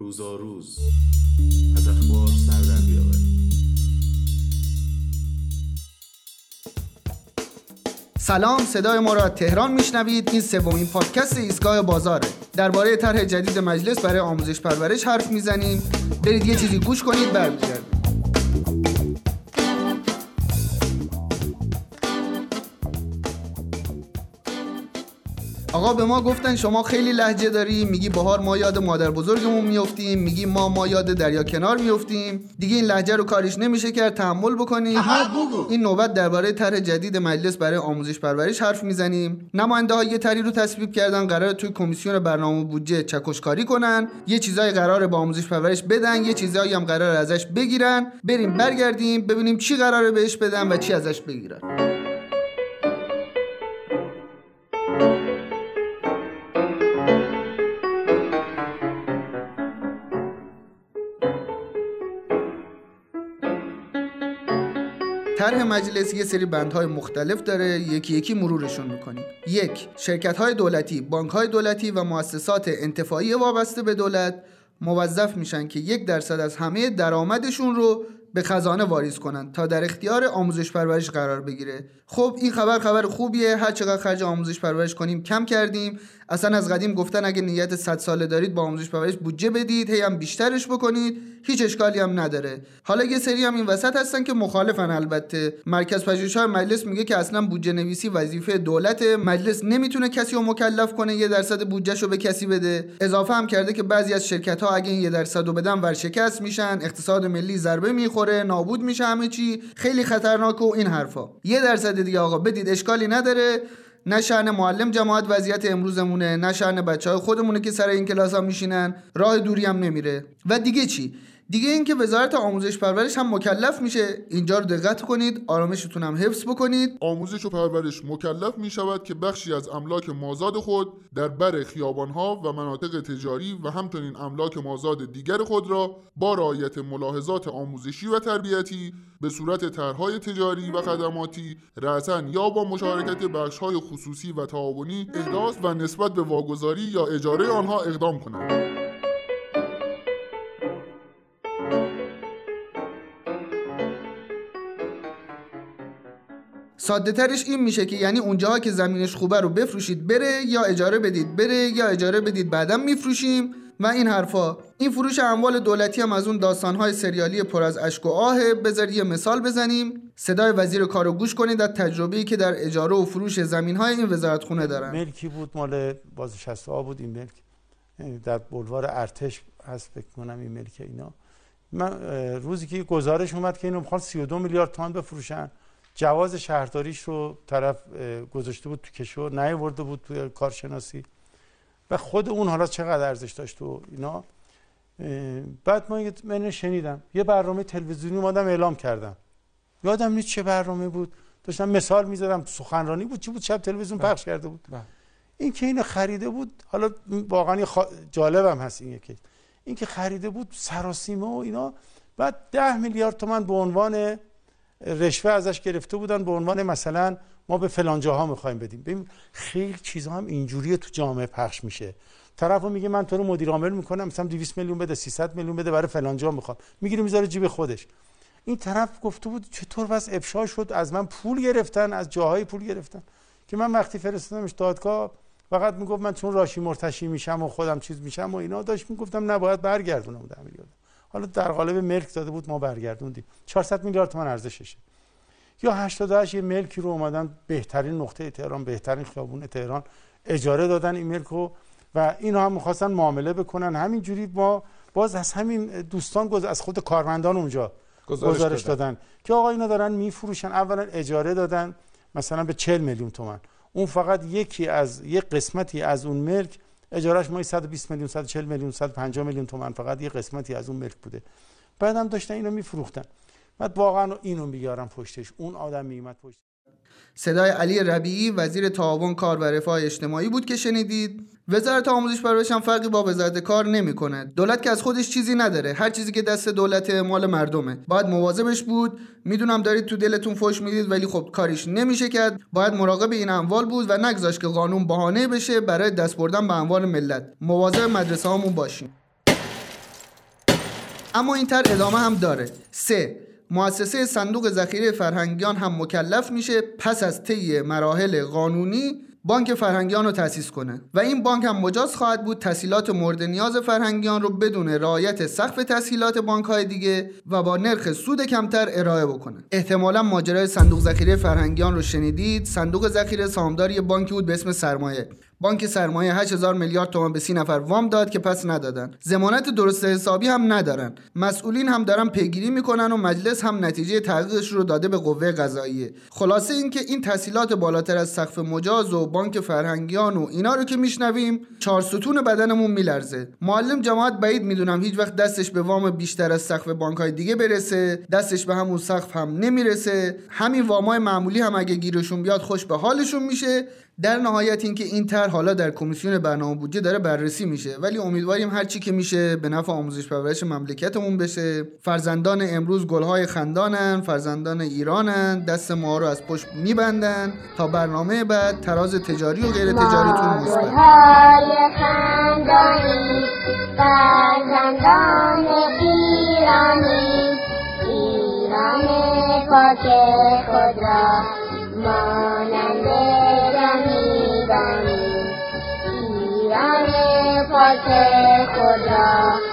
روزا روز از اخبار سر در بیاوریم سلام صدای ما را تهران میشنوید. این سومین پادکست ایستگاه بازاره. درباره طرح جدید مجلس برای آموزش پرورش حرف می‌زنیم. برید یه چیزی گوش کنید برمیگردید آقا به ما گفتن شما خیلی لحجه داری میگی بهار ما یاد مادر بزرگمون میفتیم میگی ما ما یاد دریا کنار میفتیم دیگه این لحجه رو کاریش نمیشه کرد تحمل بکنیم. این نوبت درباره طرح جدید مجلس برای آموزش پرورش حرف می‌زنیم. نماینده ها یه طرحی رو تصویب کردن قرار توی کمیسیون برنامه بودجه چکشکاری کنن. یه چیزای قرار با آموزش پرورش بدن یه چیزایی هم قرار ازش بگیرن. بریم برگردیم ببینیم چی قراره بهش بدن و چی ازش بگیرن. طرح مجلس یه سری بندهای مختلف داره یکی یکی مرورشون می‌کنیم. یک شرکت های دولتی بانک های دولتی و مؤسسات انتفاعی وابسته به دولت موظف میشن که یک درصد از همه درآمدشون رو به خزانه واریز کنن تا در اختیار آموزش پرورش قرار بگیره. خب این خبر خبر خوبیه. هر چقدر خرج آموزش پرورش کنیم کم کردیم. اصلا از قدیم گفتن اگه نیت 100 ساله دارید با آموزش پرورش بودجه بدید هی هم بیشترش بکنید. هیچ اشکالی هم نداره. حالا یه سری هم این وسط هستن که مخالفن البته. مرکز پژوهش‌های مجلس میگه که اصلا بودجه نویسی وظیفه دولت مجلس نمی‌تونه کسی رو مکلف کنه یه درصد بودجهشو به کسی بده. اضافه هم کرده که بعضی از شرکت ها اگه این یه درصد بدن ورشکست میشن. اقتصاد ملی ضربه می‌خوره. نابود میشه همه چی. خیلی خطرناک و این حرفا. یه درصد دیگه آقا بدید اشکالی نداره. نه شأن معلم جماعت وضعیت امروزمونه نه شأن بچه های خودمونه که سر این کلاس ها میشینن. راه دوری هم نمیره. و دیگه چی؟ دیگه اینکه وزارت آموزش پرورش هم مکلف میشه اینجا رو دقت کنید آرامشتون هم حفظ بکنید. آموزش و پرورش مکلف می شود که بخشی از املاک مازاد خود در بر خیابانها و مناطق تجاری و همچنین املاک مازاد دیگر خود را با رعایت ملاحظات آموزشی و تربیتی به صورت طرحهای تجاری و خدماتی رأسا یا با مشارکت بخشهای خصوصی و تعاونی احداث و نسبت به واگذاری یا اجاره آنها اقدام کنند. ساده ترش این میشه که یعنی اونجاها که زمینش خوبه رو بفروشید بره یا اجاره بدید بره یا اجاره بدید بعدا میفروشیم. و این حرفا. این فروش اموال دولتی هم از اون داستانهای سریالی پر از اشک و آهه. بذار یه مثال بزنیم. صدای وزیر کارو گوش کنید از تجربه‌ای که در اجاره و فروش زمین‌های این وزارت خونه دارن. ملکی بود مال بازنشسته بود این ملک. در بلوار ارتش هست فکر کنم این ملک اینا. من روزی که گزارش اومد که اینو می‌خوان 32 میلیارد تومان بفروشن. جواز شهرداریش رو طرف گذاشته بود تو کشور نیورده بود توی کارشناسی. و خود اون حالا چقدر ارزش داشت و اینا. بعد ما من شنیدم. یه برنامه تلویزیونی اومدم اعلام کردم. یادم نیست چه برنامه بود. داشتم مثال می‌زدم. سخنرانی بود. چی بود؟ شب تلویزیون پخش کرده بود. این که اینو خریده بود حالا واقعا خا... جالبم هست این یکی. این که خریده بود سراسیمه و اینا. بعد ده میلیارد تومن به عنوان رشوه ازش گرفته بودن به عنوان مثلا ما به فلان جاها می‌خوایم بدیم. ببین خیلی چیزا هم اینجوری تو جامعه پخش میشه. طرفو میگه من تو رو مدیر عامل می‌کنم مثلا 200 میلیون بده 300 میلیون بده برای فلان جا می‌خوام. می‌گیره می‌ذاره جیب خودش. این طرف گفته بود چطور بس افشا شد از من پول گرفتن از جاهای پول گرفتن. که من وقتی فرستادمش دادگاه فقط می‌گفت من چون راشی مرتشی میشم و خودم چیز میشم و اینا داشت می‌گفتم نباید برگردونم 10 میلیارد حالا در قالب ملک داده بود ما برگردوندیم. 400 میلیارد تومان ارزششه. یا 88 یه ملکی رو اومدن بهترین نقطه تهران بهترین خیابون تهران اجاره دادن این ملک رو و اینو هم می‌خواستن معامله بکنن. همینجوری ما باز از همین دوستان گز از خود کارمندان اونجا گزارش, گزارش دادن. که آقا اینا دارن میفروشن. اولا اجاره دادن مثلا به 40 میلیون تومن اون فقط یکی از یک قسمتی از اون ملک اجارش مایی 120 میلیون 140 میلیون 150 میلیون تومن فقط یه قسمتی از اون ملک بوده. بعدم داشتن اینو میفروختن. بعد واقعا اینو میارن پشتش. اون آدم میومد پشت صدای علی ربیعی وزیر تعاون کار و رفاه اجتماعی بود که شنیدید. وزارت آموزش پرورش هم فرقی با وزارت کار نمی‌کنه دولت که از خودش چیزی نداره. هر چیزی که دست دولت مال مردمه. باید مواظبش بود. می‌دونم دارید تو دلتون فوش می‌دید ولی خب کاریش نمیشه کرد. باید مراقب این اموال بود و نگذاش که قانون بهانه بشه برای دست بردن به اموال ملت. مواظب مدرسه هامون باشیم. اما این طرح ادامه هم داره. سه مؤسسه صندوق ذخیره فرهنگیان هم مکلف میشه پس از طی مراحل قانونی بانک فرهنگیان رو تأسیس کنه. و این بانک هم مجاز خواهد بود تسهیلات مورد نیاز فرهنگیان رو بدون رعایت سقف تسهیلات بانک های دیگه و با نرخ سود کمتر ارائه بکنه. احتمالا ماجرای صندوق ذخیره فرهنگیان رو شنیدید. صندوق ذخیره سهامدار یه بانکی بود به اسم سرمایه. بانک سرمایه 8000 میلیارد تومان به سی نفر وام داد که پس ندادن. ضمانت درست حسابی هم ندارن. مسئولین هم دارن پیگیری می‌کنن و مجلس هم نتیجه تحقیقش رو داده به قوه قضاییه. خلاصه اینکه این تحصیلات بالاتر از سقف مجاز و بانک فرهنگیان و اینا رو که میشنویم چهار ستون بدنمون میلرزه. معلم جماعت بعید می‌دونم هیچ وقت دستش به وام بیشتر از سقف بانک های دیگه برسه دستش به همون سقف هم نمی‌رسه. همین وامای معمولی هم اگه گیرشون بیاد خوش به حالشون میشه. در نهایت اینکه این طرح حالا در کمیسیون برنامه بودجه داره بررسی میشه. ولی امیدواریم هر چی که میشه به نفع آموزش پرورش مملکتمون بشه. فرزندان امروز گلهای خندانن فرزندان ایرانن دست ما رو از پشت میبندن. تا برنامه بعد تراز تجاری و غیر تجاریتون مثبت थे खुदा